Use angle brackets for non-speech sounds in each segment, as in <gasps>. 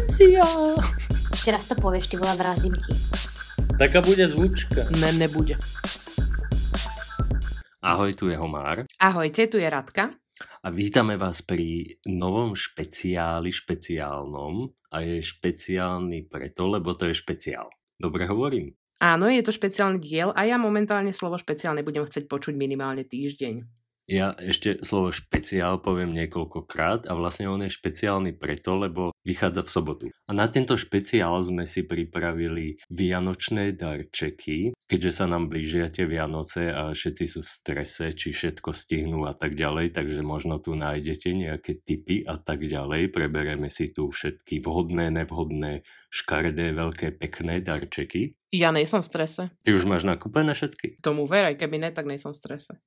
špeciál. Ešte raz to povieš, ty vole, vrazím ti. Taká bude zvučka. Ne, nebude. Ahoj, tu je Homár. Ahojte, tu je Radka. A vítame vás pri novom špeciáli špeciálnom. A je špeciálny preto, lebo to je špeciál. Dobre hovorím? Áno, je to špeciálny diel a ja momentálne slovo špeciálne budem chcieť počuť minimálne týždeň. Ja ešte slovo špeciál poviem niekoľkokrát a vlastne on je špeciálny preto, lebo vychádza v sobotu. A na tento špeciál sme si pripravili vianočné darčeky, keďže sa nám blížia tie Vianoce a všetci sú v strese, či všetko stihnú a tak ďalej, takže možno tu nájdete nejaké tipy a tak ďalej. Prebereme si tu všetky vhodné, nevhodné, škaredé, veľké, pekné darčeky. Ja nejsem v strese. Ty už máš nakúpené všetky? Tomu ver, aj keby ne, tak nejsem v strese.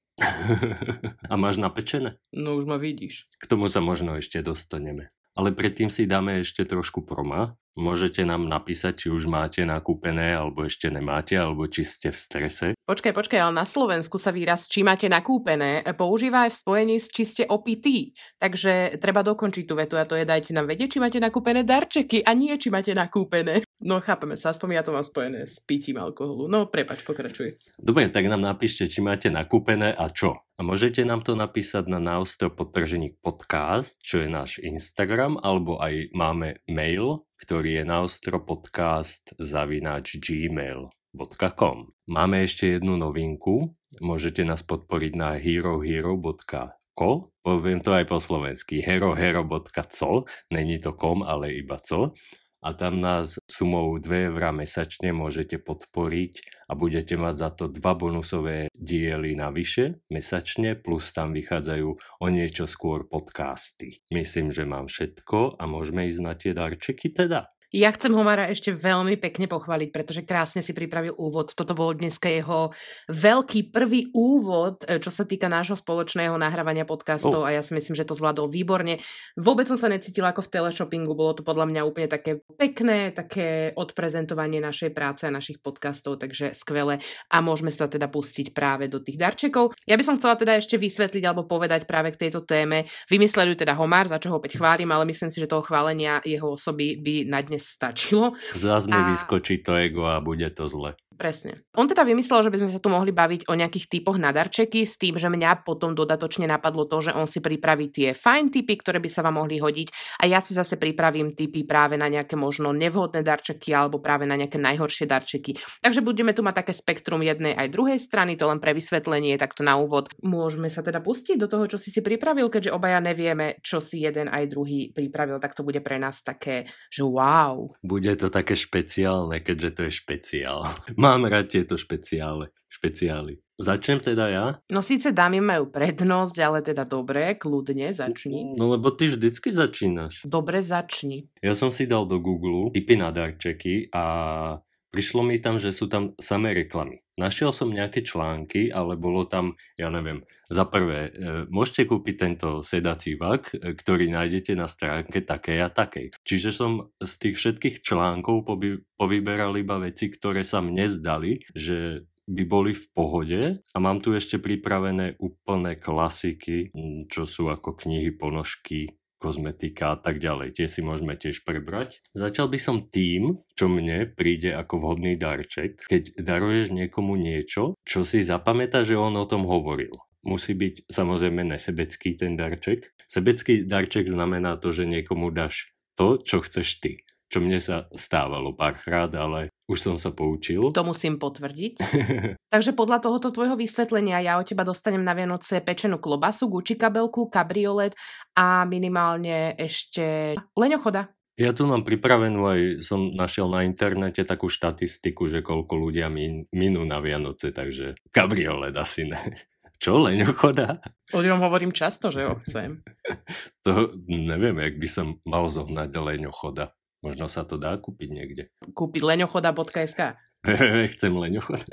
<laughs> A máš napečené? No už ma vidíš. K tomu sa možno ešte dostaneme. Ale predtým si dáme ešte trošku proma. Môžete nám napísať, či už máte nakúpené, alebo ešte nemáte, alebo či ste v strese. Počkaj, počkaj, ale na Slovensku sa výraz, či máte nakúpené, používa aj v spojení s či ste opití. Takže treba dokončiť tú vetu a to je dajte nám vedieť, či máte nakúpené darčeky a nie, či máte nakúpené. No chápeme sa, aspoň ja to mám spojené s pitím alkoholu. No prepač, pokračuj. Dobre, tak nám napíšte, či máte nakúpené a čo. A môžete nám to napísať na náusto podtrženík podcast, čo je náš Instagram, alebo aj máme mail, ktorý je naostropodcast zavináč gmail.com. Máme ešte jednu novinku, môžete nás podporiť na herohero.co, poviem to aj po slovensky, herohero.co, není to kom, ale iba co a tam nás sumou 2 eurá mesačne môžete podporiť a budete mať za to dva bonusové diely navyše mesačne, plus tam vychádzajú o niečo skôr podcasty. Myslím, že mám všetko a môžeme ísť na tie darčeky teda. Ja chcem Homara ešte veľmi pekne pochváliť, pretože krásne si pripravil úvod. Toto bol dneska jeho veľký prvý úvod, e, čo sa týka nášho spoločného nahrávania podcastov oh. a ja si myslím, že to zvládol výborne. Vôbec som sa necítila ako v teleshoppingu, bolo to podľa mňa úplne také pekné, také odprezentovanie našej práce a našich podcastov, takže skvelé a môžeme sa teda pustiť práve do tých darčekov. Ja by som chcela teda ešte vysvetliť alebo povedať práve k tejto téme. Vymysleli teda Homár, za čo ho opäť chválim, ale myslím si, že toho chválenia jeho osoby by na dnes stačilo. Zas mi a... vyskočí to ego a bude to zle. Presne. On teda vymyslel, že by sme sa tu mohli baviť o nejakých typoch na darčeky s tým, že mňa potom dodatočne napadlo to, že on si pripraví tie fajn typy, ktoré by sa vám mohli hodiť a ja si zase pripravím typy práve na nejaké možno nevhodné darčeky alebo práve na nejaké najhoršie darčeky. Takže budeme tu mať také spektrum jednej aj druhej strany, to len pre vysvetlenie, takto na úvod. Môžeme sa teda pustiť do toho, čo si si pripravil, keďže obaja nevieme, čo si jeden aj druhý pripravil, tak to bude pre nás také, že wow. Bude to také špeciálne, keďže to je špeciál. Mám rád tieto špeciále, špeciály. Začnem teda ja? No síce dámy majú prednosť, ale teda dobre, kľudne, začni. No lebo ty vždycky začínaš. Dobre, začni. Ja som si dal do Google tipy na darčeky a prišlo mi tam, že sú tam samé reklamy. Našiel som nejaké články, ale bolo tam, ja neviem, za prvé, e, môžete kúpiť tento sedací vak, e, ktorý nájdete na stránke takej a takej. Čiže som z tých všetkých článkov povyberal iba veci, ktoré sa mne zdali, že by boli v pohode a mám tu ešte pripravené úplné klasiky, čo sú ako knihy, ponožky, kozmetika a tak ďalej. Tie si môžeme tiež prebrať. Začal by som tým, čo mne príde ako vhodný darček, keď daruješ niekomu niečo, čo si zapamätá, že on o tom hovoril. Musí byť samozrejme nesebecký ten darček. Sebecký darček znamená to, že niekomu dáš to, čo chceš ty čo mne sa stávalo párkrát, ale už som sa poučil. To musím potvrdiť. <laughs> Takže podľa tohoto tvojho vysvetlenia ja od teba dostanem na Vianoce pečenú klobasu, guči kabelku, kabriolet a minimálne ešte leňochoda. Ja tu mám pripravenú aj, som našiel na internete takú štatistiku, že koľko ľudia min, minú na Vianoce, takže kabriolet asi ne. <laughs> Čo, leňochoda? O ňom hovorím často, že ho chcem. <laughs> to neviem, jak by som mal zohnať leňochoda. Možno sa to dá kúpiť niekde. Kúpiť leňochoda.sk <laughs> Chcem leňochoda.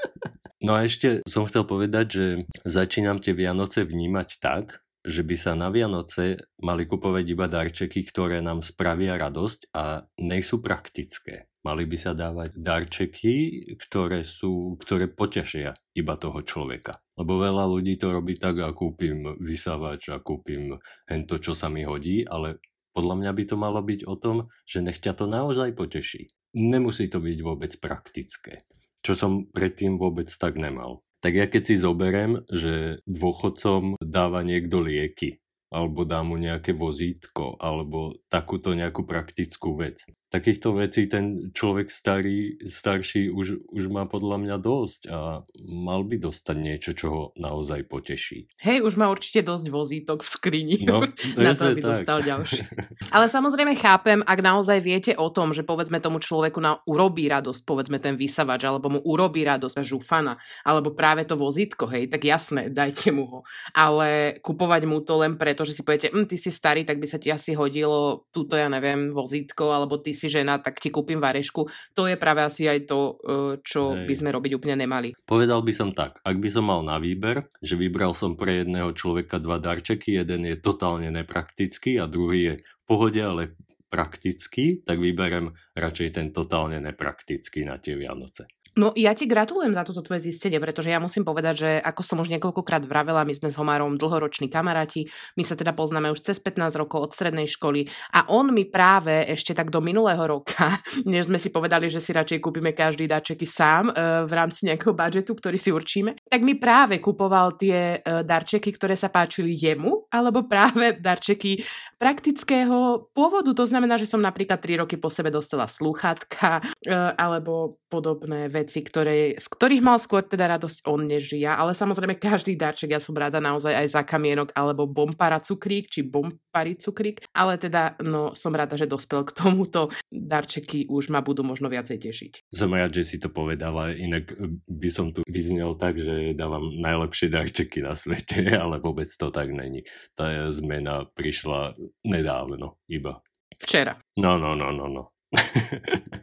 No a ešte som chcel povedať, že začínam tie Vianoce vnímať tak, že by sa na Vianoce mali kupovať iba darčeky, ktoré nám spravia radosť a nejsú praktické. Mali by sa dávať darčeky, ktoré, sú, ktoré potešia iba toho človeka. Lebo veľa ľudí to robí tak a kúpim vysávač a kúpim to, čo sa mi hodí, ale Podľa mňa by to malo byť o tom, že nech ťa to naozaj poteší. Nemusí to byť vôbec praktické. Čo som predtým vôbec tak nemal. Tak ja keď si zoberem, že dôchodcom dáva niekto lieky, alebo dá mu nejaké vozítko, alebo takúto nejakú praktickú vec. Takýchto vecí ten človek starý, starší už, už má podľa mňa dosť a mal by dostať niečo, čo ho naozaj poteší. Hej, už má určite dosť vozítok v skrini no, <laughs> na to, aby tak. dostal ďalší. <laughs> Ale samozrejme chápem, ak naozaj viete o tom, že povedzme tomu človeku na, urobí radosť, povedzme ten vysavač, alebo mu urobí radosť žufana, alebo práve to vozítko, hej, tak jasné, <laughs> dajte mu ho. Ale kupovať mu to len preto, že si poviete, hm, ty si starý, tak by sa ti asi hodilo túto, ja neviem, vozítko, alebo ty si žena, tak ti kúpim varešku. To je práve asi aj to, e, čo Hej. by sme robiť úplne nemali. Povedal by som tak, ak by som mal na výber, že vybral som pre jedného človeka dva darčeky, jeden je totálne nepraktický a druhý je v pohode, ale praktický, tak vyberem radšej ten totálne nepraktický na tie Vianoce. No ja ti gratulujem za toto tvoje zistenie, pretože ja musím povedať, že ako som už niekoľkokrát vravela, my sme s Homárom dlhoroční kamaráti, my sa teda poznáme už cez 15 rokov od strednej školy a on mi práve ešte tak do minulého roka, <laughs> než sme si povedali, že si radšej kúpime každý darčeky sám uh, v rámci nejakého budžetu, ktorý si určíme, tak mi práve kupoval tie uh, darčeky, ktoré sa páčili jemu, alebo práve darčeky praktického pôvodu. To znamená, že som napríklad 3 roky po sebe dostala sluchatka uh, alebo podobné veci veci, ktoré, z ktorých mal skôr teda radosť on než ja, ale samozrejme každý darček, ja som rada naozaj aj za kamienok alebo bompara cukrík, či bompari cukrík, ale teda no som rada, že dospel k tomuto. Darčeky už ma budú možno viacej tešiť. Som rád, že si to povedala, inak by som tu vyznel tak, že dávam najlepšie darčeky na svete, <laughs> ale vôbec to tak není. Tá zmena prišla nedávno iba. Včera. No, no, no, no, no.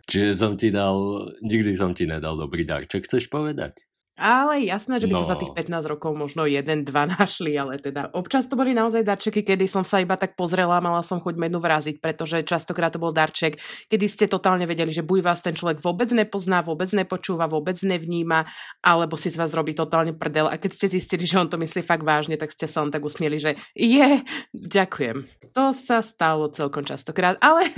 Čiže som ti dal, nikdy som ti nedal dobrý dar. Čo chceš povedať? Ale jasné, že by no. sa za tých 15 rokov možno jeden, dva <laughs> našli, ale teda občas to boli naozaj darčeky, kedy som sa iba tak pozrela, mala som chuť menu vraziť, pretože častokrát to bol darček, kedy ste totálne vedeli, že buď vás ten človek vôbec nepozná, vôbec nepočúva, vôbec nevníma, alebo si z vás robí totálne prdel. A keď ste zistili, že on to myslí fakt vážne, tak ste sa len tak usmieli, že je, ďakujem. To sa stalo celkom častokrát, ale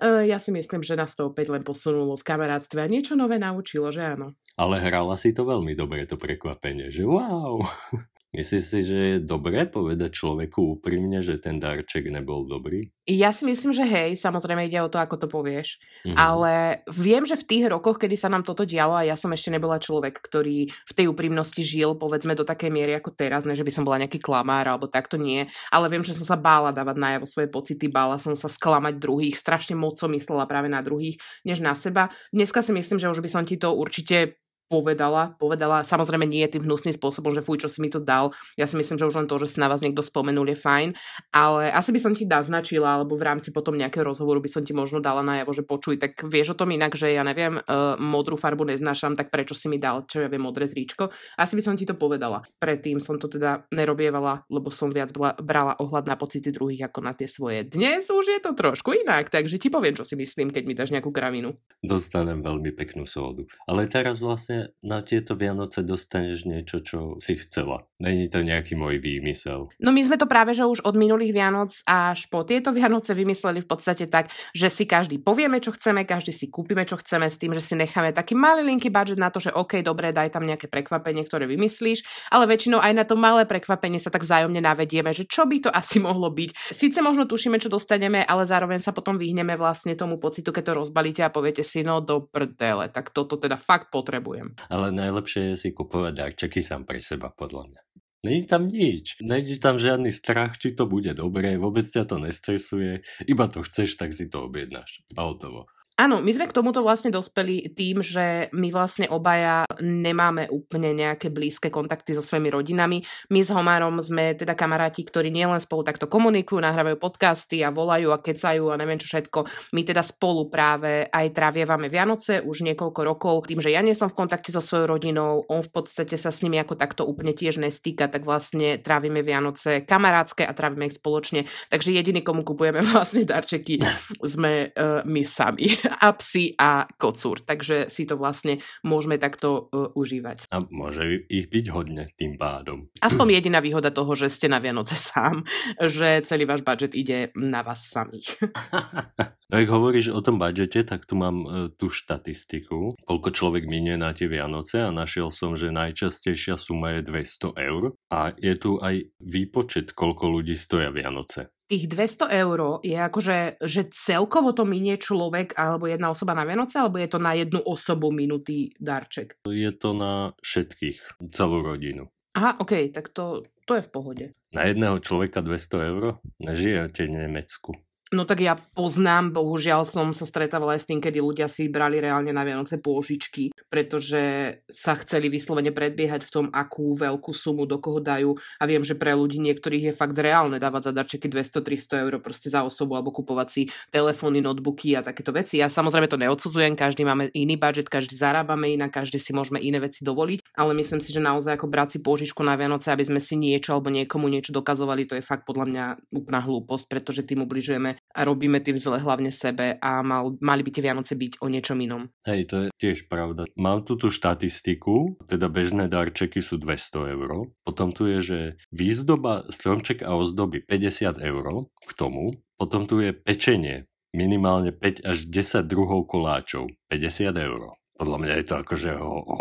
uh, <laughs> ja si myslím, že nás to opäť len posunulo v kamarátstve a niečo nové naučilo, že áno. Ale hrala si to veľmi dobre, to prekvapenie, že wow. <laughs> Myslíš si, že je dobré povedať človeku úprimne, že ten darček nebol dobrý? Ja si myslím, že hej, samozrejme ide o to, ako to povieš. Mm-hmm. Ale viem, že v tých rokoch, kedy sa nám toto dialo a ja som ešte nebola človek, ktorý v tej úprimnosti žil, povedzme do takej miery ako teraz, ne že by som bola nejaký klamár alebo takto nie, ale viem, že som sa bála dávať najavo svoje pocity, bála som sa sklamať druhých, strašne moc som myslela práve na druhých, než na seba. Dneska si myslím, že už by som ti to určite povedala, povedala, samozrejme nie je tým hnusným spôsobom, že fuj, čo si mi to dal. Ja si myslím, že už len to, že si na vás niekto spomenul je fajn, ale asi by som ti naznačila, alebo v rámci potom nejakého rozhovoru by som ti možno dala najavo, že počuj, tak vieš o tom inak, že ja neviem, uh, modrú farbu neznášam, tak prečo si mi dal, čo ja viem, modré tričko. Asi by som ti to povedala. Predtým som to teda nerobievala, lebo som viac bola, brala ohľad na pocity druhých ako na tie svoje. Dnes už je to trošku inak, takže ti poviem, čo si myslím, keď mi dáš nejakú kravinu. Dostanem veľmi peknú sódu. Ale teraz vlastne na tieto Vianoce dostaneš niečo, čo si chcela. Není to nejaký môj výmysel. No my sme to práve, že už od minulých Vianoc až po tieto Vianoce vymysleli v podstate tak, že si každý povieme, čo chceme, každý si kúpime, čo chceme s tým, že si necháme taký malý linky budget na to, že OK, dobre, daj tam nejaké prekvapenie, ktoré vymyslíš, ale väčšinou aj na to malé prekvapenie sa tak vzájomne navedieme, že čo by to asi mohlo byť. Sice možno tušíme, čo dostaneme, ale zároveň sa potom vyhneme vlastne tomu pocitu, keď to rozbalíte a poviete si, no do prdele, tak toto teda fakt potrebujem. Ale najlepšie je si kupovať darčeky sám pre seba, podľa mňa. Není tam nič. Není tam žiadny strach, či to bude dobré, vôbec ťa to nestresuje, iba to chceš, tak si to objednáš. A hotovo. Áno, my sme k tomuto vlastne dospeli tým, že my vlastne obaja nemáme úplne nejaké blízke kontakty so svojimi rodinami. My s Homárom sme teda kamaráti, ktorí nielen spolu takto komunikujú, nahrávajú podcasty a volajú a kecajú a neviem čo všetko. My teda spolu práve aj travievame Vianoce už niekoľko rokov. Tým, že ja nie som v kontakte so svojou rodinou, on v podstate sa s nimi ako takto úplne tiež nestýka, tak vlastne trávime Vianoce kamarátske a trávime ich spoločne. Takže jediný, komu kupujeme <laughs> vlastne darčeky, sme uh, my sami. <laughs> a psi a kocúr. Takže si to vlastne môžeme takto uh, užívať. A môže ich byť hodne tým pádom. Aspoň <clears throat> jediná výhoda toho, že ste na Vianoce <laughs> sám, že celý váš budget ide na vás samých. <laughs> No ak hovoríš o tom budžete, tak tu mám e, tú štatistiku, koľko človek minie na tie Vianoce a našiel som, že najčastejšia suma je 200 eur a je tu aj výpočet, koľko ľudí stoja Vianoce. Tých 200 eur je akože, že celkovo to minie človek alebo jedna osoba na Vianoce, alebo je to na jednu osobu minutý darček? Je to na všetkých, celú rodinu. Aha, OK, tak to, to je v pohode. Na jedného človeka 200 eur? Nežijete v Nemecku. No tak ja poznám, bohužiaľ som sa stretávala aj s tým, kedy ľudia si brali reálne na Vianoce pôžičky, pretože sa chceli vyslovene predbiehať v tom, akú veľkú sumu do koho dajú. A viem, že pre ľudí niektorých je fakt reálne dávať za darčeky 200-300 eur proste za osobu alebo kupovať si telefóny, notebooky a takéto veci. Ja samozrejme to neodsudzujem, každý máme iný budget, každý zarábame inak, každý si môžeme iné veci dovoliť, ale myslím si, že naozaj ako brať si pôžičku na Vianoce, aby sme si niečo alebo niekomu niečo dokazovali, to je fakt podľa mňa úplná hlúposť, pretože tým ubližujeme a robíme tým zle hlavne sebe a mal, mali by tie Vianoce byť o niečom inom. Hej, to je tiež pravda. Mám tu tú štatistiku, teda bežné darčeky sú 200 eur. Potom tu je, že výzdoba, stromček a ozdoby 50 eur k tomu. Potom tu je pečenie, minimálne 5 až 10 druhov koláčov, 50 eur. Podľa mňa je to akože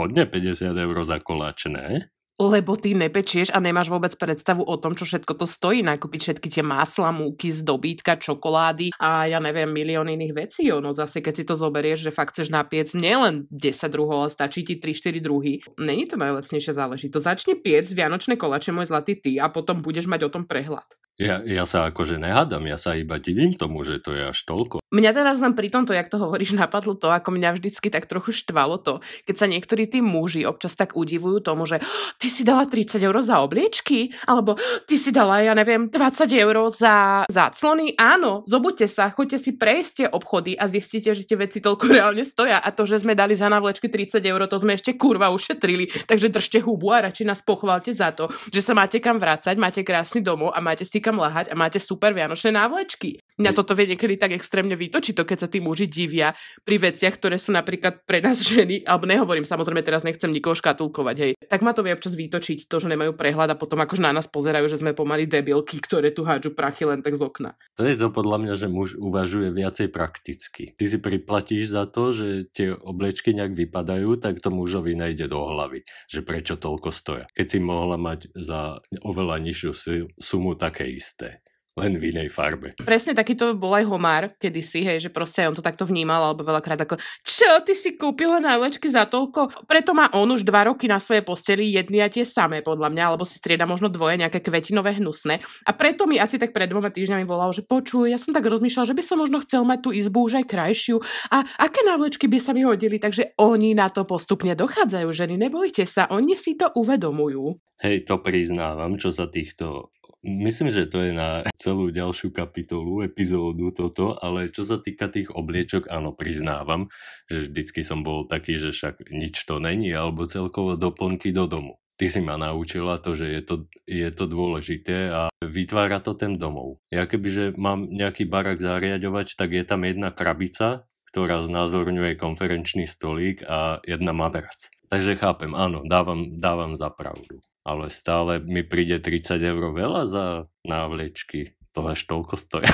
hodne 50 eur za koláč, ne? Lebo ty nepečieš a nemáš vôbec predstavu o tom, čo všetko to stojí, nakúpiť všetky tie masla, múky, zdobítka, čokolády a ja neviem, milión iných vecí. No zase, keď si to zoberieš, že fakt chceš napiec nielen 10 druhov, ale stačí ti 3-4 druhy. Není to najlacnejšia záležitosť. Začni piec Vianočné kolače, môj zlatý ty a potom budeš mať o tom prehľad. Ja, ja sa akože nehádam, ja sa iba divím tomu, že to je až toľko. Mňa teraz len pri tomto, jak to hovoríš, <laughs> napadlo to, ako mňa vždycky tak trochu štvalo to, keď sa niektorí tí muži občas tak udivujú tomu, že <gasps> ty si dala 30 eur za obliečky, alebo ty si dala, ja neviem, 20 eur za záclony. Áno, zobuďte sa, choďte si prejsť tie obchody a zistíte, že tie veci toľko reálne stoja a to, že sme dali za navlečky 30 eur, to sme ešte kurva ušetrili. Takže držte hubu a radšej nás pochválte za to, že sa máte kam vrácať, máte krásny domov a máte si kam lahať a máte super vianočné návlečky. Mňa toto vie niekedy tak extrémne vytočiť, to keď sa tí muži divia pri veciach, ktoré sú napríklad pre nás <laughs> ženy, alebo nehovorím, samozrejme teraz nechcem nikoho škatulkovať, hej. Tak ma to vie občas vytočiť, to, že nemajú prehľad a potom akož na nás pozerajú, že sme pomaly debilky, ktoré tu hádžu prachy len tak z okna. To je to podľa mňa, že muž uvažuje viacej prakticky. Ty si priplatíš za to, že tie oblečky nejak vypadajú, tak to mužovi nejde do hlavy, že prečo toľko stoja. Keď si mohla mať za oveľa nižšiu sumu také isté len v inej farbe. Presne takýto bol aj Homár kedysi, hej, že proste aj on to takto vnímal, alebo veľakrát ako, čo ty si kúpila návlečky za toľko? Preto má on už dva roky na svojej posteli jedny a tie samé, podľa mňa, alebo si strieda možno dvoje nejaké kvetinové hnusné. A preto mi asi tak pred dvoma týždňami volal, že počuj, ja som tak rozmýšľal, že by som možno chcel mať tú izbu už aj krajšiu a aké návlečky by sa mi hodili, takže oni na to postupne dochádzajú, ženy, nebojte sa, oni si to uvedomujú. Hej, to priznávam, čo sa týchto Myslím, že to je na celú ďalšiu kapitolu, epizódu toto, ale čo sa týka tých obliečok, áno, priznávam, že vždycky som bol taký, že však nič to není, alebo celkovo doplnky do domu. Ty si ma naučila to, že je to, je to dôležité a vytvára to ten domov. Ja kebyže mám nejaký barak zariadovať, tak je tam jedna krabica, ktorá znázorňuje konferenčný stolík a jedna madrac. Takže chápem, áno, dávam, dávam za pravdu ale stále mi príde 30 eur veľa za návlečky. To až toľko stoja.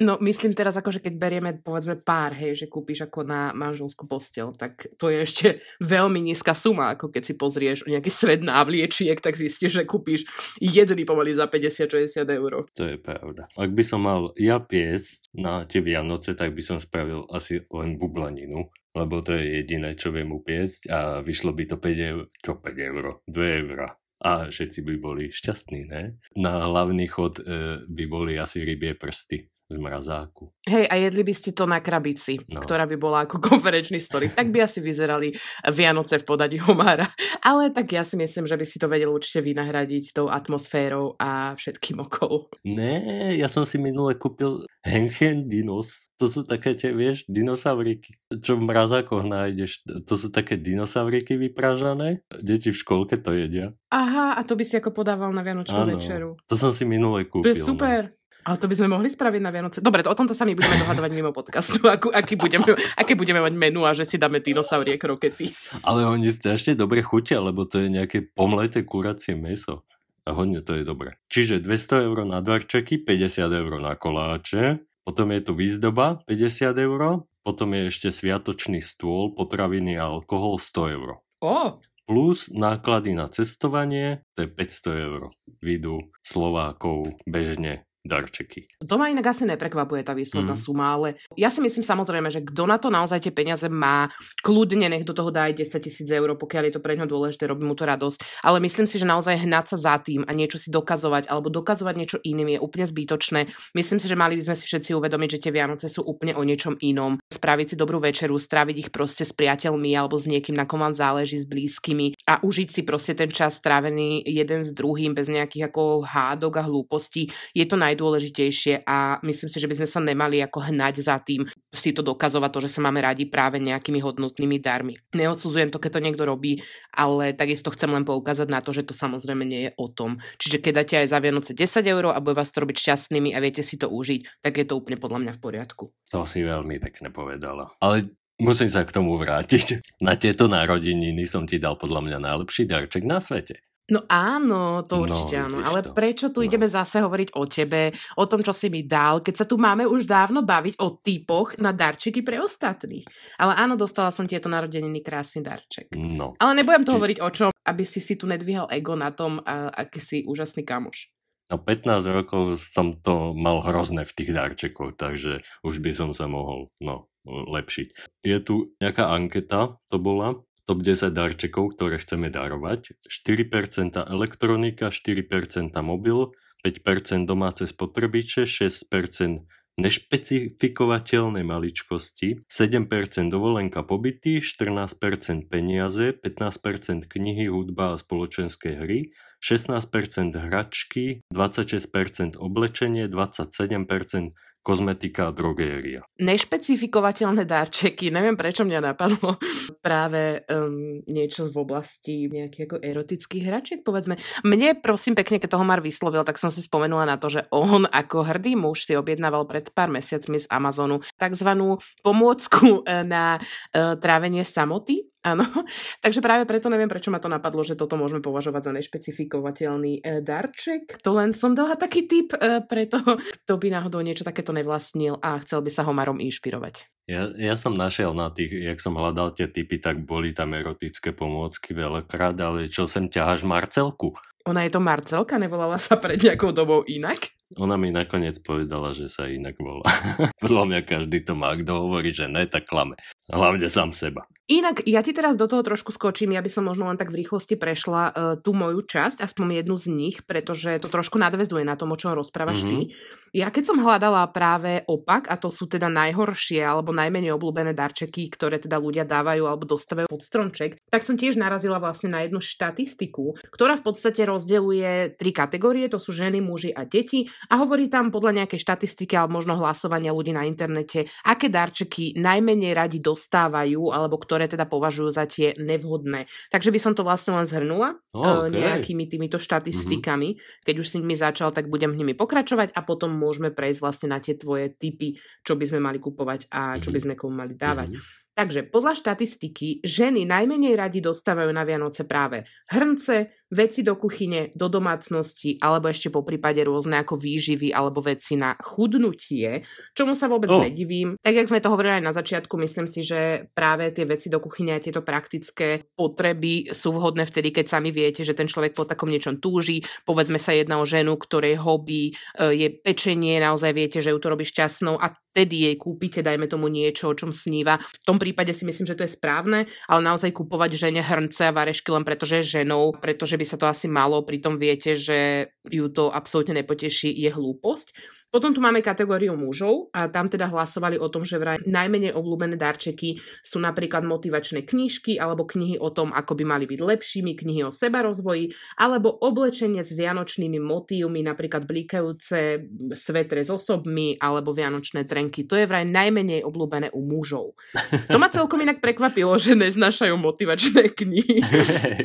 No myslím teraz ako, že keď berieme povedzme pár, hej, že kúpiš ako na manželskú postel, tak to je ešte veľmi nízka suma, ako keď si pozrieš nejaký svet návliečiek, tak zistíš, že kúpiš jedný pomaly za 50-60 eur. To je pravda. Ak by som mal ja piesť na tie Vianoce, tak by som spravil asi len bublaninu, lebo to je jediné, čo viem upiecť a vyšlo by to 5 eur, čo 5 eur, 2 eur a všetci by boli šťastní, ne? Na hlavný chod e, by boli asi rybie prsty z mrazáku. Hej, a jedli by ste to na krabici, no. ktorá by bola ako <laughs> konferenčný stolík. Tak by asi vyzerali Vianoce v podaní homára. <laughs> Ale tak ja si myslím, že by si to vedel určite vynahradiť tou atmosférou a všetkým okolo. Ne, ja som si minule kúpil Henchen Dinos. To sú také tie, vieš, dinosauriky. Čo v mrazákoch nájdeš. To sú také dinosauriky vypražané. Deti v školke to jedia. Aha, a to by si ako podával na Vianočnú večeru. To som si minule kúpil. To je no. super. No. Ale to by sme mohli spraviť na Vianoce. Dobre, to, o tomto sa my budeme dohadovať mimo podcastu, <laughs> akú, aký budeme, aké budeme mať menu a že si dáme dinosaurie krokety. Ale oni strašne dobre chutia, lebo to je nejaké pomleté kuracie meso. A hodne to je dobré. Čiže 200 eur na darčeky, 50 eur na koláče, potom je tu výzdoba 50 eur, potom je ešte sviatočný stôl, potraviny a alkohol 100 eur. O, Plus náklady na cestovanie, to je 500 eur. Vidú Slovákov bežne darčeky. To ma inak asi neprekvapuje tá výsledná mm. suma, ale ja si myslím samozrejme, že kto na to naozaj tie peniaze má, kľudne nech do toho dá aj 10 tisíc eur, pokiaľ je to pre ňo dôležité, robí mu to radosť. Ale myslím si, že naozaj hnať sa za tým a niečo si dokazovať alebo dokazovať niečo iným je úplne zbytočné. Myslím si, že mali by sme si všetci uvedomiť, že tie Vianoce sú úplne o niečom inom. Spraviť si dobrú večeru, stráviť ich proste s priateľmi alebo s niekým, na kom vám záleží, s blízkymi a užiť si proste ten čas strávený jeden s druhým bez nejakých ako hádok a hlúpostí je to najdôležitejšie a myslím si, že by sme sa nemali ako hnať za tým si to dokazovať to, že sa máme radi práve nejakými hodnotnými darmi. Neodsudzujem to, keď to niekto robí, ale takisto chcem len poukázať na to, že to samozrejme nie je o tom. Čiže keď dáte aj za Vianoce 10 eur a bude vás to robiť šťastnými a viete si to užiť, tak je to úplne podľa mňa v poriadku. To si veľmi pekne povedala. Ale musím sa k tomu vrátiť. <laughs> Na tieto narodeniny som ti dal podľa mňa najlepší darček na svete. No áno, to No, určite áno. vidíš Ale to. prečo tu No. ideme zase hovoriť o tebe, o tom, čo si mi dal, keď sa tu máme už dávno baviť o typoch na darčeky pre ostatných. Ale áno, dostala som tieto narodeniny krásny darček. No. Ale nebudem to Či- hovoriť o čom, aby si si tu nedvíhal ego na tom, a, aký si úžasný kamoš. No 15 rokov som to mal hrozné v tých darčekoch, takže už by som sa mohol no, lepšiť. Je tu nejaká anketa, to bola, top 10 darčekov, ktoré chceme darovať. 4% elektronika, 4% mobil, 5% domáce spotrebiče, 6% nešpecifikovateľné maličkosti, 7% dovolenka pobyty, 14% peniaze, 15% knihy, hudba a spoločenské hry, 16% hračky, 26% oblečenie, 27% kozmetika a drogéria. Nešpecifikovateľné darčeky, neviem prečo mňa napadlo práve um, niečo v oblasti nejakých ako erotických hračiek, povedzme. Mne, prosím pekne, keď toho Mar vyslovil, tak som si spomenula na to, že on ako hrdý muž si objednával pred pár mesiacmi z Amazonu takzvanú pomôcku eh, na uh, trávenie samoty. Áno, <laughs> takže práve preto neviem, prečo ma to napadlo, že toto môžeme považovať za nešpecifikovateľný e, darček. To len som dala taký tip e, pre toho, <laughs> kto by náhodou niečo takéto nevlastnil a chcel by sa Homarom inšpirovať. Ja, ja som našiel na tých, jak som hľadal tie typy, tak boli tam erotické pomôcky veľakrát, ale čo sem ťaháš Marcelku? Ona je to Marcelka, nevolala sa pred nejakou dobou inak? Ona mi nakoniec povedala, že sa inak volá. <laughs> Podľa mňa každý to má, kto hovorí, že ne, tak klame. Hlavne sám seba. Inak, ja ti teraz do toho trošku skočím, ja by som možno len tak v rýchlosti prešla uh, tú moju časť, aspoň jednu z nich, pretože to trošku nadvezuje na tom, o čom rozprávaš mm-hmm. ty. Ja keď som hľadala práve opak, a to sú teda najhoršie alebo najmenej obľúbené darčeky, ktoré teda ľudia dávajú alebo dostávajú pod stromček, tak som tiež narazila vlastne na jednu štatistiku, ktorá v podstate rozdeľuje tri kategórie, to sú ženy, muži a deti a hovorí tam podľa nejakej štatistiky alebo možno hlasovania ľudí na internete, aké darčeky najmenej radi dostávajú alebo ktoré teda považujú za tie nevhodné. Takže by som to vlastne len zhrnula Oh, okay. nejakými týmito štatistikami. Mm-hmm. Keď už si nimi začal, tak budem nimi pokračovať a potom môžeme prejsť vlastne na tie tvoje typy, čo by sme mali kupovať a čo by sme komu mali dávať. Mhm. Takže podľa štatistiky ženy najmenej radi dostávajú na Vianoce práve hrnce, veci do kuchyne, do domácnosti, alebo ešte po prípade rôzne ako výživy alebo veci na chudnutie, čomu sa vôbec Oh. nedivím. Tak, jak sme to hovorili aj na začiatku, myslím si, že práve tie veci do kuchyne a tieto praktické potreby sú vhodné vtedy, keď sami viete, že ten človek po takom niečom túži. Povedzme sa jedna o ženu, ktorej hobby e, je pečenie, naozaj viete, že ju to robí šťastnou a vtedy jej kúpite, dajme tomu niečo, o čom sníva. V tom prípade si myslím, že to je správne, ale naozaj kúpovať žene hrnce a varešky len preto, že je ženou, pretože by sa to asi malo, pritom viete, že ju to absolútne nepoteší, je hlúposť. Potom tu máme kategóriu mužov a tam teda hlasovali o tom, že vraj najmenej obľúbené darčeky sú napríklad motivačné knižky alebo knihy o tom, ako by mali byť lepšími, knihy o seba rozvoji alebo oblečenie s vianočnými motívmi, napríklad blikajúce svetre s osobmi alebo vianočné trenky. To je vraj najmenej obľúbené u mužov. To ma celkom inak prekvapilo, že neznášajú motivačné knihy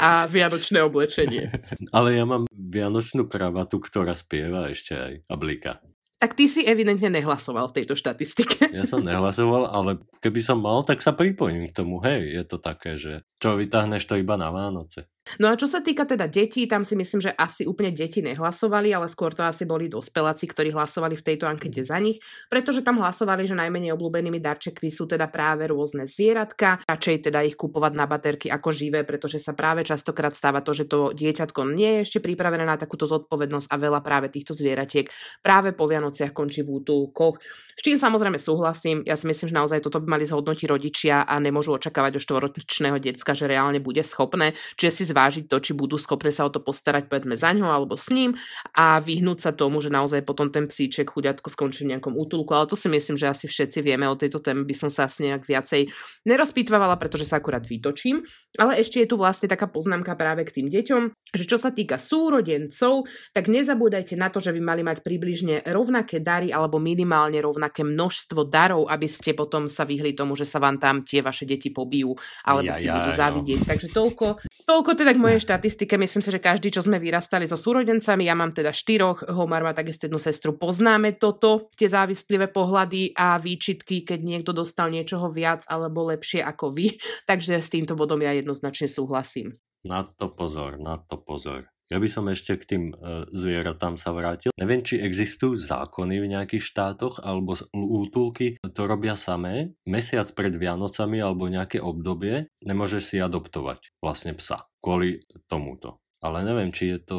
a vianočné oblečenie. Ale ja mám vianočnú kravatu, ktorá spieva ešte aj a blika. Tak ty si evidentne nehlasoval v tejto štatistike. Ja som nehlasoval, ale keby som mal, tak sa pripojím k tomu. Hej, je to také, že čo vytáhneš to iba na Vánoce. No a čo sa týka teda detí, tam si myslím, že asi úplne deti nehlasovali, ale skôr to asi boli dospeláci, ktorí hlasovali v tejto ankete za nich, pretože tam hlasovali, že najmenej obľúbenými darčekmi sú teda práve rôzne zvieratka, radšej teda ich kupovať na baterky ako živé, pretože sa práve častokrát stáva to, že to dieťatko nie je ešte pripravené na takúto zodpovednosť a veľa práve týchto zvieratiek práve po Vianociach končí v útulkoch. S čím samozrejme súhlasím, ja si myslím, že naozaj toto by mali zhodnotiť rodičia a nemôžu očakávať od štvoročného decka, že reálne bude schopné, čiže si zvážiť to, či budú schopné sa o to postarať povedzme za ňo alebo s ním a vyhnúť sa tomu, že naozaj potom ten psíček chuďatko skončí v nejakom útulku. Ale to si myslím, že asi všetci vieme o tejto téme, by som sa asi nejak viacej nerozpitvávala, pretože sa akurát vytočím. Ale ešte je tu vlastne taká poznámka práve k tým deťom, že čo sa týka súrodencov, tak nezabúdajte na to, že by mali mať približne rovnaké dary alebo minimálne rovnaké množstvo darov, aby ste potom sa vyhli tomu, že sa vám tam tie vaše deti pobijú alebo ja, si ja, budú závidieť. No. Takže toľko, toľko teda k mojej štatistike. Myslím si, že každý, čo sme vyrastali so súrodencami, ja mám teda štyroch, Homar má takisto jednu sestru, poznáme toto, tie závislivé pohľady a výčitky, keď niekto dostal niečoho viac alebo lepšie ako vy. <laughs> Takže s týmto bodom ja jednoznačne súhlasím. Na to pozor, na to pozor. Ja by som ešte k tým e, zvieratám sa vrátil. Neviem, či existujú zákony v nejakých štátoch alebo útulky to robia samé. Mesiac pred Vianocami alebo nejaké obdobie nemôžeš si adoptovať vlastne psa kvôli tomuto. Ale neviem, či je to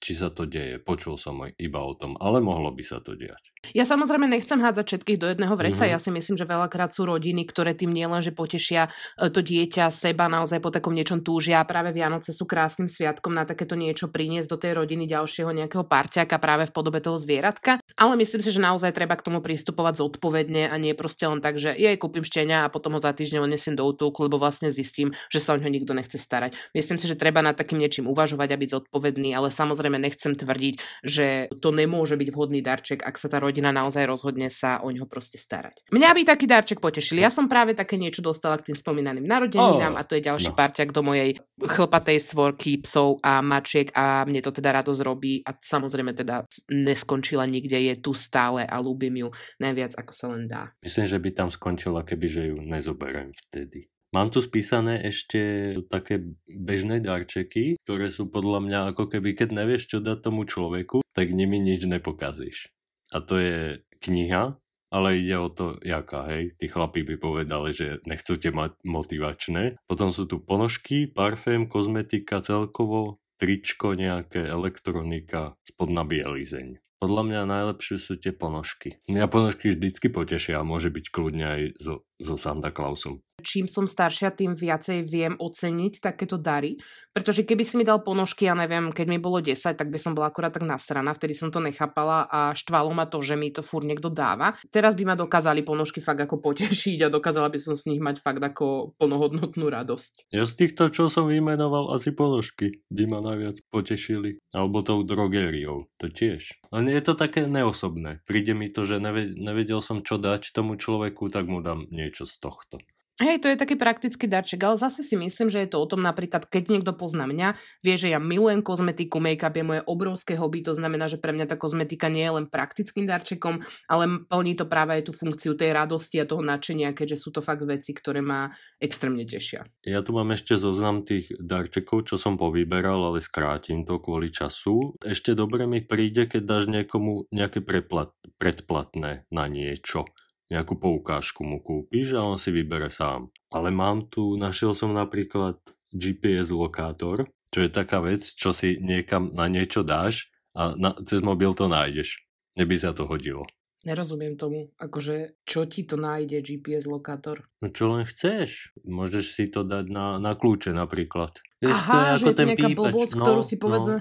či sa to deje. Počul som iba o tom, ale mohlo by sa to diať. Ja samozrejme nechcem hádzať všetkých do jedného vreca. Mm-hmm. Ja si myslím, že veľakrát sú rodiny, ktoré tým nielen, že potešia e, to dieťa, seba naozaj po takom niečom túžia. A práve Vianoce sú krásnym sviatkom na takéto niečo priniesť do tej rodiny ďalšieho nejakého parťaka práve v podobe toho zvieratka. Ale myslím si, že naozaj treba k tomu pristupovať zodpovedne a nie proste len tak, že jej kúpim štenia a potom ho za týždeň odnesiem do útulku, lebo vlastne zistím, že sa o ňo nikto nechce starať. Myslím si, že treba nad takým niečím uvažovať a byť zodpovedný, ale samozrejme nechcem tvrdiť, že to nemôže byť vhodný darček, ak sa tá rodina naozaj rozhodne sa o ňoho proste starať. Mňa by taký darček potešil. Ja som práve také niečo dostala k tým spomínaným narodeninám oh, a to je ďalší no. parťak do mojej chlpatej svorky psov a mačiek a mne to teda radosť robí a samozrejme teda neskončila nikde, je tu stále a ľúbim ju najviac ako sa len dá. Myslím, že by tam skončila, keby že ju nezoberiem vtedy. Mám tu spísané ešte také bežné darčeky, ktoré sú podľa mňa ako keby, keď nevieš, čo dať tomu človeku, tak nimi nič nepokazíš a to je kniha, ale ide o to, jaká, hej. Tí chlapí by povedali, že nechcú mať motivačné. Potom sú tu ponožky, parfém, kozmetika celkovo, tričko nejaké, elektronika, spodná bielizeň. Podľa mňa najlepšie sú tie ponožky. Mňa ponožky vždycky potešia a môže byť kľudne aj so, so Santa Clausom. Čím som staršia, tým viacej viem oceniť takéto dary, pretože keby si mi dal ponožky, ja neviem, keď mi bolo 10, tak by som bola akurát tak nasraná, vtedy som to nechápala a štvalo ma to, že mi to fúr niekto dáva. Teraz by ma dokázali ponožky fakt ako potešiť a dokázala by som z nich mať fakt ako plnohodnotnú radosť. Ja z týchto, čo som vymenoval, asi ponožky by ma najviac potešili. Alebo tou drogériou, to tiež. Len je to také neosobné. Príde mi to, že nevedel som, čo dať tomu človeku, tak mu dám niečo z tohto. Hej, to je taký praktický darček, ale zase si myslím, že je to o tom napríklad, keď niekto pozná mňa, vie, že ja milujem kozmetiku, make-up je moje obrovské hobby, to znamená, že pre mňa tá kozmetika nie je len praktickým darčekom, ale plní to práve aj tú funkciu tej radosti a toho nadšenia, keďže sú to fakt veci, ktoré ma extrémne tešia. Ja tu mám ešte zoznam tých darčekov, čo som povyberal, ale skrátim to kvôli času. Ešte dobre mi príde, keď dáš niekomu nejaké preplat, predplatné na niečo nejakú poukážku mu kúpiš a on si vybere sám. Ale mám tu, našiel som napríklad GPS lokátor, čo je taká vec, čo si niekam na niečo dáš a na, cez mobil to nájdeš. Neby sa to hodilo. Nerozumiem tomu. Akože, čo ti to nájde GPS lokátor? No čo len chceš. Môžeš si to dať na, na kľúče napríklad. Vieš, Aha, to je ako že ten nejaká blbosť, no, ktorú si no. povedzme...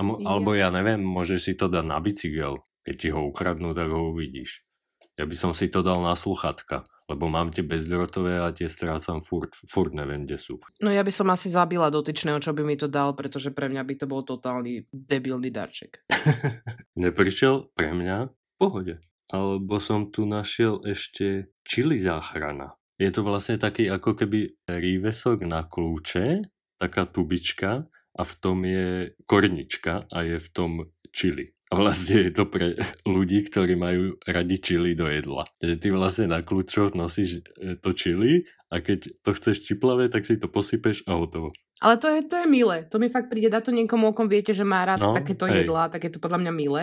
No. Alebo ja neviem, môžeš si to dať na bicykel. Keď ti ho ukradnú, tak ho uvidíš. Ja by som si to dal na sluchatka, lebo mám tie bezdrotové a tie strácam furt, furt neviem, kde sú. No ja by som asi zabila dotyčného, čo by mi to dal, pretože pre mňa by to bol totálny debilný darček. <laughs> Neprišiel pre mňa v pohode. Alebo som tu našiel ešte čili záchrana. Je to vlastne taký ako keby rívesok na kľúče, taká tubička a v tom je kornička a je v tom čili A vlastne je to pre ľudí, ktorí majú radi čili do jedla. Že ty vlastne na kľúčoch nosíš e, to čili a keď to chceš čiplavé, tak si to posypeš a hotovo. Ale to je, to je milé. To mi fakt príde. Dá to niekomu, okom viete, že má rád no, takéto hej. jedlá, tak je to podľa mňa milé.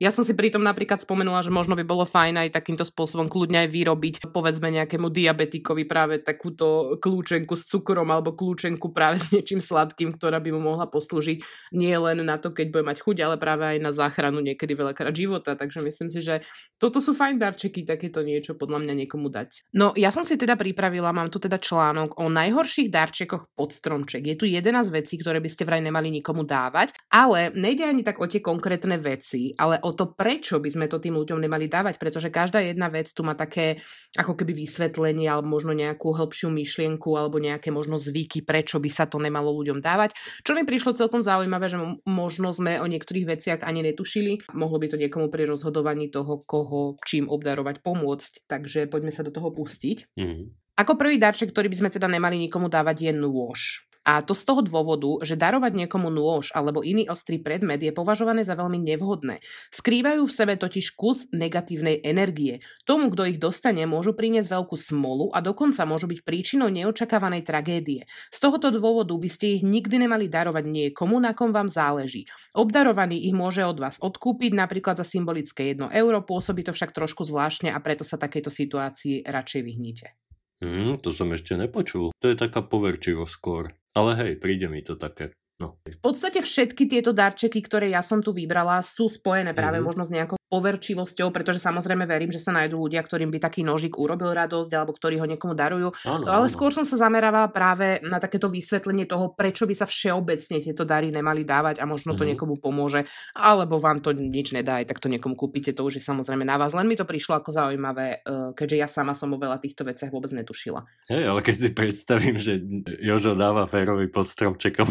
Ja som si pritom napríklad spomenula, že možno by bolo fajn aj takýmto spôsobom kľudne aj vyrobiť, povedzme nejakému diabetikovi práve takúto kľúčenku s cukrom alebo kľúčenku práve s niečím sladkým, ktorá by mu mohla poslúžiť nie len na to, keď bude mať chuť, ale práve aj na záchranu niekedy veľakrát života. Takže myslím si, že toto sú fajn darčeky, takéto niečo podľa mňa niekomu dať. No ja som si teda pripravila, mám tu teda článok o najhorších darčekoch pod stromček. Je tu 11 vecí, ktoré by ste vraj nemali nikomu dávať, ale nejde ani tak o tie konkrétne veci, ale o to, prečo by sme to tým ľuďom nemali dávať, pretože každá jedna vec tu má také ako keby vysvetlenie alebo možno nejakú hĺbšiu myšlienku alebo nejaké možno zvyky, prečo by sa to nemalo ľuďom dávať. Čo mi prišlo celkom zaujímavé, že možno sme o niektorých veciach ani netušili. Mohlo by to niekomu pri rozhodovaní toho, koho čím obdarovať pomôcť, takže poďme sa do toho pustiť. Mm-hmm. Ako prvý darček, ktorý by sme teda nemali nikomu dávať, je nôž. A to z toho dôvodu, že darovať niekomu nôž alebo iný ostrý predmet je považované za veľmi nevhodné. Skrývajú v sebe totiž kus negatívnej energie. Tomu, kto ich dostane, môžu priniesť veľkú smolu a dokonca môžu byť príčinou neočakávanej tragédie. Z tohoto dôvodu by ste ich nikdy nemali darovať niekomu, na kom vám záleží. Obdarovaný ich môže od vás odkúpiť napríklad za symbolické 1 euro, pôsobí to však trošku zvláštne a preto sa takejto situácii radšej vyhnite. Hmm, to som ešte nepočul. To je taká poverčivosť skôr. Ale hej, príde mi to také. No. V podstate všetky tieto darčeky, ktoré ja som tu vybrala, sú spojené práve mm-hmm. možno s nejakou poverčivosťou, pretože samozrejme verím, že sa nájdú ľudia, ktorým by taký nožik urobil radosť alebo ktorí ho niekomu darujú. Áno, Ale áno. skôr som sa zamerávala práve na takéto vysvetlenie toho, prečo by sa všeobecne tieto dary nemali dávať a možno to mm-hmm. niekomu pomôže, alebo vám to nič nedá, tak to niekomu kúpite, to už je samozrejme na vás. Len mi to prišlo ako zaujímavé, eh, keďže ja sama som o veľa týchto veciach vôbec netušila. Hej, ale keď si predstavím, že Jožo dáva Férovi pod stromčekom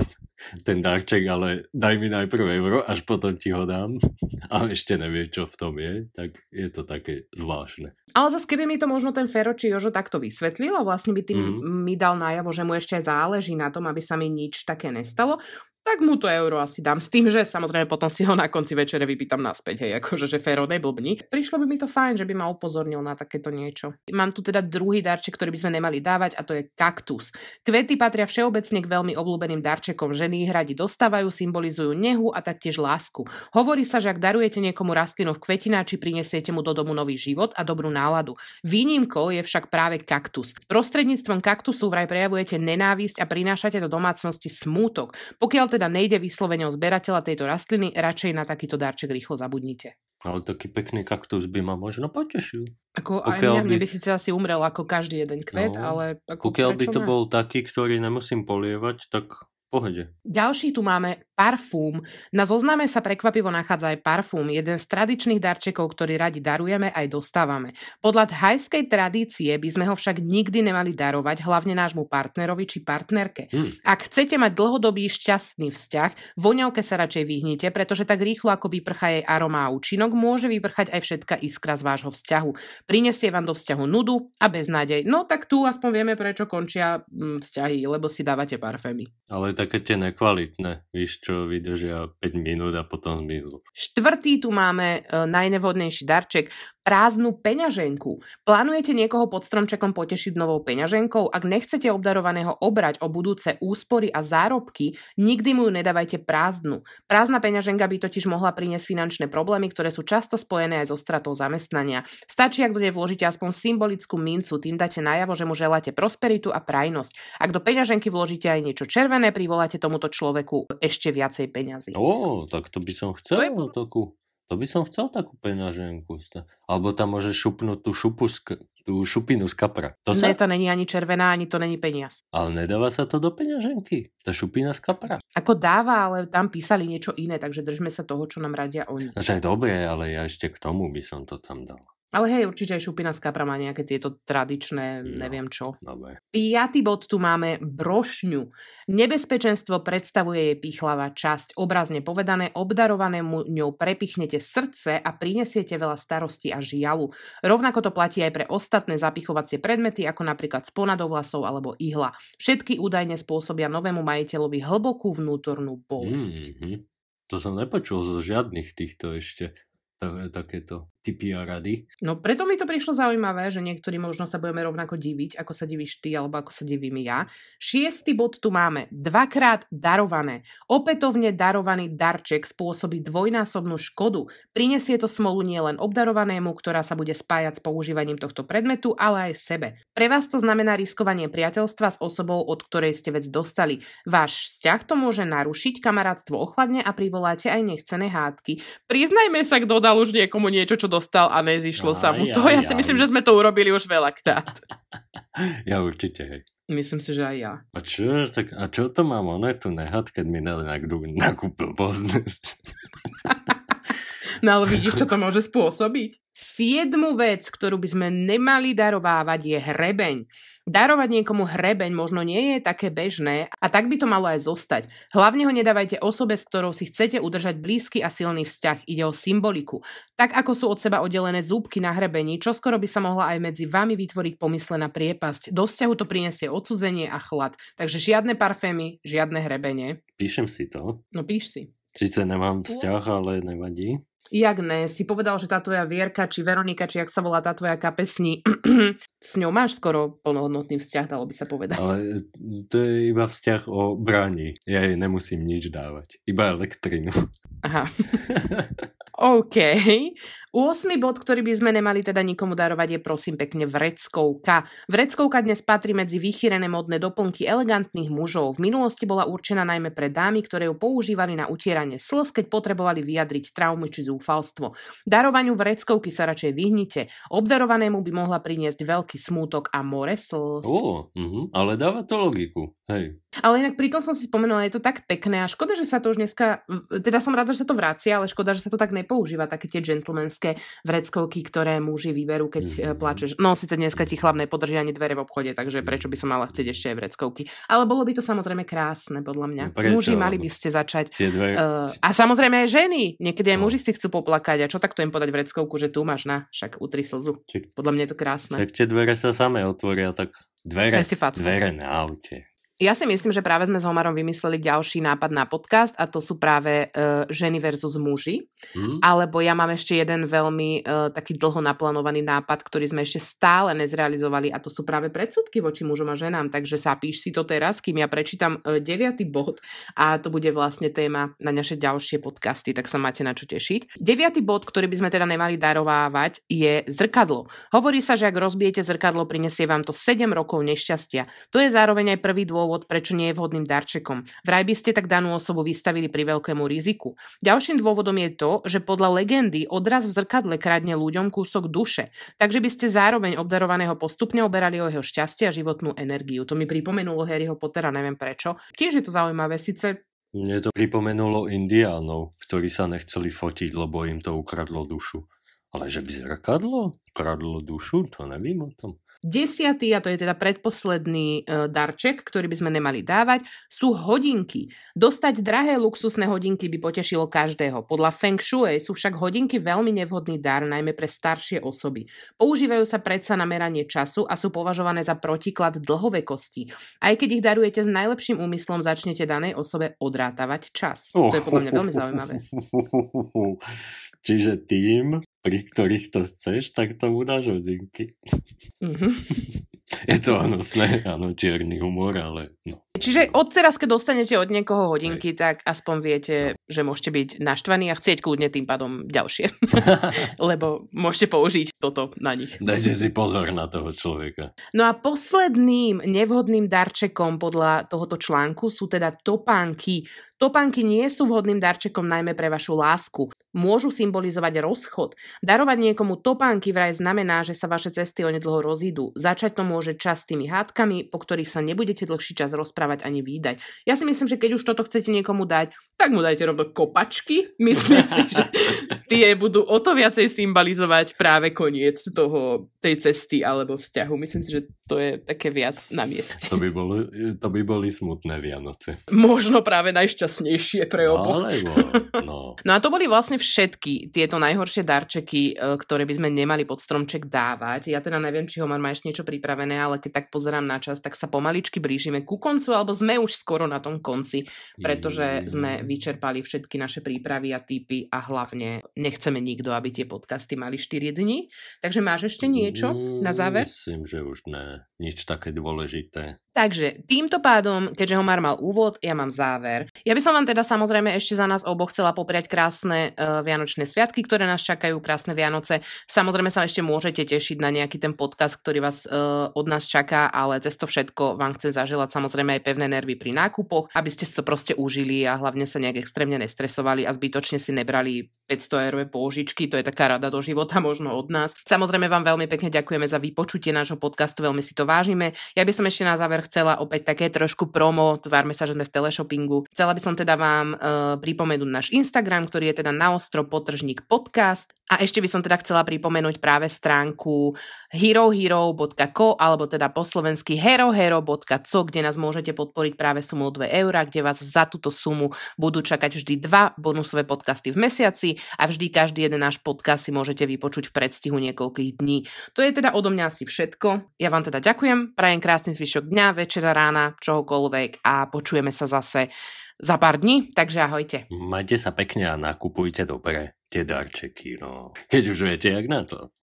ten darček, ale daj mi najprv euro, až potom ti ho dám <laughs> a ešte nevie, čo v tom je, tak je to také zvláštne. Ale zase keby mi to možno ten Fero či Jožo takto vysvetlil a vlastne by tým mm. mi dal najavo, že mu ešte záleží na tom, aby sa mi nič také nestalo, tak mu to euro asi dám. S tým, že samozrejme potom si ho na konci večere vypýtam naspäť, hej, akože, že Fero neblbni. Prišlo by mi to fajn, že by ma upozornil na takéto niečo. Mám tu teda druhý darček, ktorý by sme nemali dávať a to je kaktus. Kvety patria všeobecne k veľmi obľúbeným darčekom. Ženy ich radi dostávajú, symbolizujú nehu a taktiež lásku. Hovorí sa, že ak darujete niekomu rastlinu v kvetináči, prinesiete mu do domu nový život a dobrú náladu. Výnimkou je však práve kaktus. Prostredníctvom kaktusu vraj prejavujete nenávisť a prinášate do domácnosti smútok. Pokiaľ teda nejde vyslovene o zberateľa tejto rastliny, radšej na takýto darček rýchlo zabudnite. Ale taký pekný kaktus by ma možno potešil. Ako aj mňa, by... by síce asi umrel ako každý jeden kvet, no, ale... Ako pokiaľ by to ne? bol taký, ktorý nemusím polievať, tak pohode. Ďalší tu máme parfum. Na zozname sa prekvapivo nachádza aj parfum, jeden z tradičných darčekov, ktorý radi darujeme aj dostávame. Podľa thajskej tradície by sme ho však nikdy nemali darovať, hlavne nášmu partnerovi či partnerke. Hmm. Ak chcete mať dlhodobý šťastný vzťah, voňavke sa radšej vyhnite, pretože tak rýchlo ako vyprchá jej aroma a účinok, môže vyprchať aj všetka iskra z vášho vzťahu. Prinesie vám do vzťahu nudu a beznádej. No tak tu aspoň vieme, prečo končia mm, vzťahy, lebo si dávate parfémy. Ale také tie nekvalitné, víš, čo vydržia 5 minút a potom zmiznú. Štvrtý tu máme e, najnevhodnejší darček prázdnu peňaženku. Plánujete niekoho pod stromčekom potešiť novou peňaženkou? Ak nechcete obdarovaného obrať o budúce úspory a zárobky, nikdy mu ju nedávajte prázdnu. Prázdna peňaženka by totiž mohla priniesť finančné problémy, ktoré sú často spojené aj so stratou zamestnania. Stačí, ak do nej vložíte aspoň symbolickú mincu, tým dáte najavo, že mu želáte prosperitu a prajnosť. Ak do peňaženky vložíte aj niečo červené, privoláte tomuto človeku ešte viacej peňazí. Ó, tak to by som chcel to je... takú to by som chcel takú peňaženku. Alebo tam môžeš šupnúť tú, šupu z, tú šupinu z kapra. To sa... Ne, to není ani červená, ani to není peniaz. Ale nedáva sa to do peňaženky. Tá šupina z kapra. Ako dáva, ale tam písali niečo iné, takže držme sa toho, čo nám radia oni. No však dobre, ale ja ešte k tomu by som to tam dal. Ale hej, určite aj šupina z kapra má nejaké tieto tradičné, no, neviem čo. Dobre. Piatý bod tu máme brošňu. Nebezpečenstvo predstavuje jej pichlava časť. Obrazne povedané, obdarovanému ňou prepichnete srdce a prinesiete veľa starosti a žialu. Rovnako to platí aj pre ostatné zapichovacie predmety, ako napríklad spona do vlasov alebo ihla. Všetky údajne spôsobia novému majiteľovi hlbokú vnútornú bolesť. Mm-hmm. To som nepočul zo žiadnych týchto ešte takéto typy a rady. No preto mi to prišlo zaujímavé, že niektorí možno sa budeme rovnako diviť, ako sa divíš ty, alebo ako sa divím ja. Šiestý bod tu máme. Dvakrát darované. Opätovne darovaný darček spôsobí dvojnásobnú škodu. Prinesie to smolu nielen obdarovanému, ktorá sa bude spájať s používaním tohto predmetu, ale aj sebe. Pre vás to znamená riskovanie priateľstva s osobou, od ktorej ste vec dostali. Váš vzťah to môže narušiť, kamarátstvo ochladne a privoláte aj nechcené hádky. Priznajme sa, kto dal už niekomu niečo, čo dostal a nezišlo aj, sa mu to. Aj, ja si aj. myslím, že sme to urobili už veľakrát. <laughs> ja určite, hej. Myslím si, že aj ja. A čo, tak, a čo to mám ono tu nehať, keď mi dali nakúpil poznes? <laughs> no ale vidíš, čo to môže spôsobiť? Siedmu vec, ktorú by sme nemali darovávať, je hrebeň. Darovať niekomu hrebeň možno nie je také bežné a tak by to malo aj zostať. Hlavne ho nedávajte osobe, s ktorou si chcete udržať blízky a silný vzťah. Ide o symboliku. Tak ako sú od seba oddelené zúbky na hrebení, čo skoro by sa mohla aj medzi vami vytvoriť pomyslená priepasť. Do vzťahu to prinesie odsudzenie a chlad. Takže žiadne parfémy, žiadne hrebenie. Píšem si to. No píš si. Sice nemám vzťah, ale nevadí. Jak ne, si povedal, že tá tvoja Vierka, či Veronika, či jak sa volá tá tvoja kapesní, <clears throat> s ňou máš skoro plnohodnotný vzťah, dalo by sa povedať. Ale to je iba vzťah o bráni. Ja jej nemusím nič dávať. Iba elektrinu. Aha. <laughs> OK. 8. bod, ktorý by sme nemali teda nikomu darovať, je prosím pekne vreckovka. Vreckovka dnes patrí medzi vychýrené modné doplnky elegantných mužov. V minulosti bola určená najmä pre dámy, ktoré ju používali na utieranie slz, keď potrebovali vyjadriť traumy či zúfalstvo. Darovaniu vreckovky sa radšej vyhnite. Obdarovanému by mohla priniesť veľký smútok a more slz. Ó, uh-huh, ale dáva to logiku. Hej. Ale inak pri tom som si spomenula, je to tak pekné a škoda, že sa to už dneska, teda som rada, že sa to vracia, ale škoda, že sa to tak nepoužíva, také tie gentlemanské vreckovky, ktoré muži vyberú, keď mm. plačeš. No síce dneska ti chlap nepodrží ani dvere v obchode, takže prečo by som mala chcieť ešte aj vreckovky. Ale bolo by to samozrejme krásne, podľa mňa. No, prečo? Muži mali by ste začať. Dvere... Uh, a samozrejme aj ženy. Niekedy aj no. muži si chcú poplakať. A čo takto im podať vreckovku, že tu máš na, však utri slzu. Či... Podľa mňa je to krásne. Tak tie dvere sa samé otvoria, tak dvere, dvere na aute. Ja si myslím, že práve sme s Homarom vymysleli ďalší nápad na podcast a to sú práve uh, ženy versus muži. Mm. Alebo ja mám ešte jeden veľmi uh, taký dlho naplánovaný nápad, ktorý sme ešte stále nezrealizovali a to sú práve predsudky voči mužom a ženám. Takže sa píš si to teraz, kým ja prečítam uh, deviatý bod a to bude vlastne téma na naše ďalšie podcasty, tak sa máte na čo tešiť. Deviatý bod, ktorý by sme teda nemali darovávať, je zrkadlo. Hovorí sa, že ak rozbijete zrkadlo, prinesie vám to 7 rokov nešťastia. To je zároveň aj prvý dôvod dôvod, prečo nie je vhodným darčekom. Vraj by ste tak danú osobu vystavili pri veľkému riziku. Ďalším dôvodom je to, že podľa legendy odraz v zrkadle kradne ľuďom kúsok duše, takže by ste zároveň obdarovaného postupne oberali o jeho šťastie a životnú energiu. To mi pripomenulo Harryho Pottera, neviem prečo. Tiež je to zaujímavé, síce mne to pripomenulo indiánov, ktorí sa nechceli fotiť, lebo im to ukradlo dušu. Ale že by zrkadlo kradlo dušu, to nevím o tom. Desiatý, a to je teda predposledný e, darček, ktorý by sme nemali dávať, sú hodinky. Dostať drahé luxusné hodinky by potešilo každého. Podľa Feng Shui sú však hodinky veľmi nevhodný dar, najmä pre staršie osoby. Používajú sa predsa na meranie času a sú považované za protiklad dlhovekosti. Aj keď ich darujete s najlepším úmyslom, začnete danej osobe odrátavať čas. To je podľa mňa veľmi zaujímavé. <laughs> Čiže tým, pri ktorých to chceš, tak tomu dáš hodinky. Mm-hmm. <laughs> Je to hnusné, áno, čierny humor, ale no. Čiže od teraz, keď dostanete od niekoho hodinky, Hej. tak aspoň viete, že môžete byť naštvaní a chcieť kľudne tým pádom ďalšie. <laughs> Lebo môžete použiť toto na nich. Dajte si pozor na toho človeka. No a posledným nevhodným darčekom podľa tohoto článku sú teda topánky. Topánky nie sú vhodným darčekom najmä pre vašu lásku. Môžu symbolizovať rozchod. Darovať niekomu topánky vraj znamená, že sa vaše cesty onedlho rozídu. Začať to môže častými hádkami, po ktorých sa nebudete dlhší čas rozprávať ani výdať. Ja si myslím, že keď už toto chcete niekomu dať, tak mu dajte rovno kopačky. <laughs> Myslím si, že tie budú o to viacej symbolizovať práve koniec toho, tej cesty alebo vzťahu. Myslím si, že to je také viac na mieste. To by, bolo, to by boli smutné Vianoce. Možno práve najšťastnejšie pre oboch. Alebo, no. <laughs> no a to boli vlastne všetky tieto najhoršie darčeky, e, ktoré by sme nemali pod stromček dávať. Ja teda neviem, či Homar má ešte niečo pripravené, ale keď tak pozerám na čas, tak sa pomaličky blížime ku koncu, alebo sme už skoro na tom konci, pretože sme vyčerpali všetky naše prípravy a typy a hlavne nechceme nikto, aby tie podcasty mali 4 dní. Takže máš ešte niečo na záver? Myslím, že už ne. Nič také dôležité. Takže týmto pádom, keďže Homar mal úvod, ja mám záver. Ja by som vám teda samozrejme ešte za nás oboch chcela popriať krásne uh, Vianočné sviatky, ktoré nás čakajú, krásne Vianoce. Samozrejme sa ešte môžete tešiť na nejaký ten podcast, ktorý vás uh, od nás čaká, ale cez to všetko vám chcem zaželať samozrejme aj pevné nervy pri nákupoch, aby ste si to proste užili a hlavne sa nejak extrémne nestresovali a zbytočne si nebrali 500 eurové pôžičky, to je taká rada do života možno od nás. Samozrejme vám veľmi pekne ďakujeme za vypočutie nášho podcastu, veľmi si to vážime. Ja by som ešte na záver chcela opäť také trošku promo, tvárme sa, že sme v teleshoppingu. Chcela by som teda vám uh, pripomenúť náš Instagram, ktorý je teda naostro potržník podcast a ešte by som teda chcela pripomenúť práve stránku herohero.co alebo teda po slovensky herohero.co, kde nás môžete podporiť práve sumou 2 eurá, kde vás za túto sumu budú čakať vždy dva bonusové podcasty v mesiaci a vždy každý jeden náš podcast si môžete vypočuť v predstihu niekoľkých dní. To je teda odo mňa asi všetko. Ja vám teda ďakujem, prajem krásny zvyšok dňa, večera, rána, čohokoľvek a počujeme sa zase za pár dní, takže ahojte. Majte sa pekne a nakupujte dobre tie darčeky, no. Keď už viete, jak na to.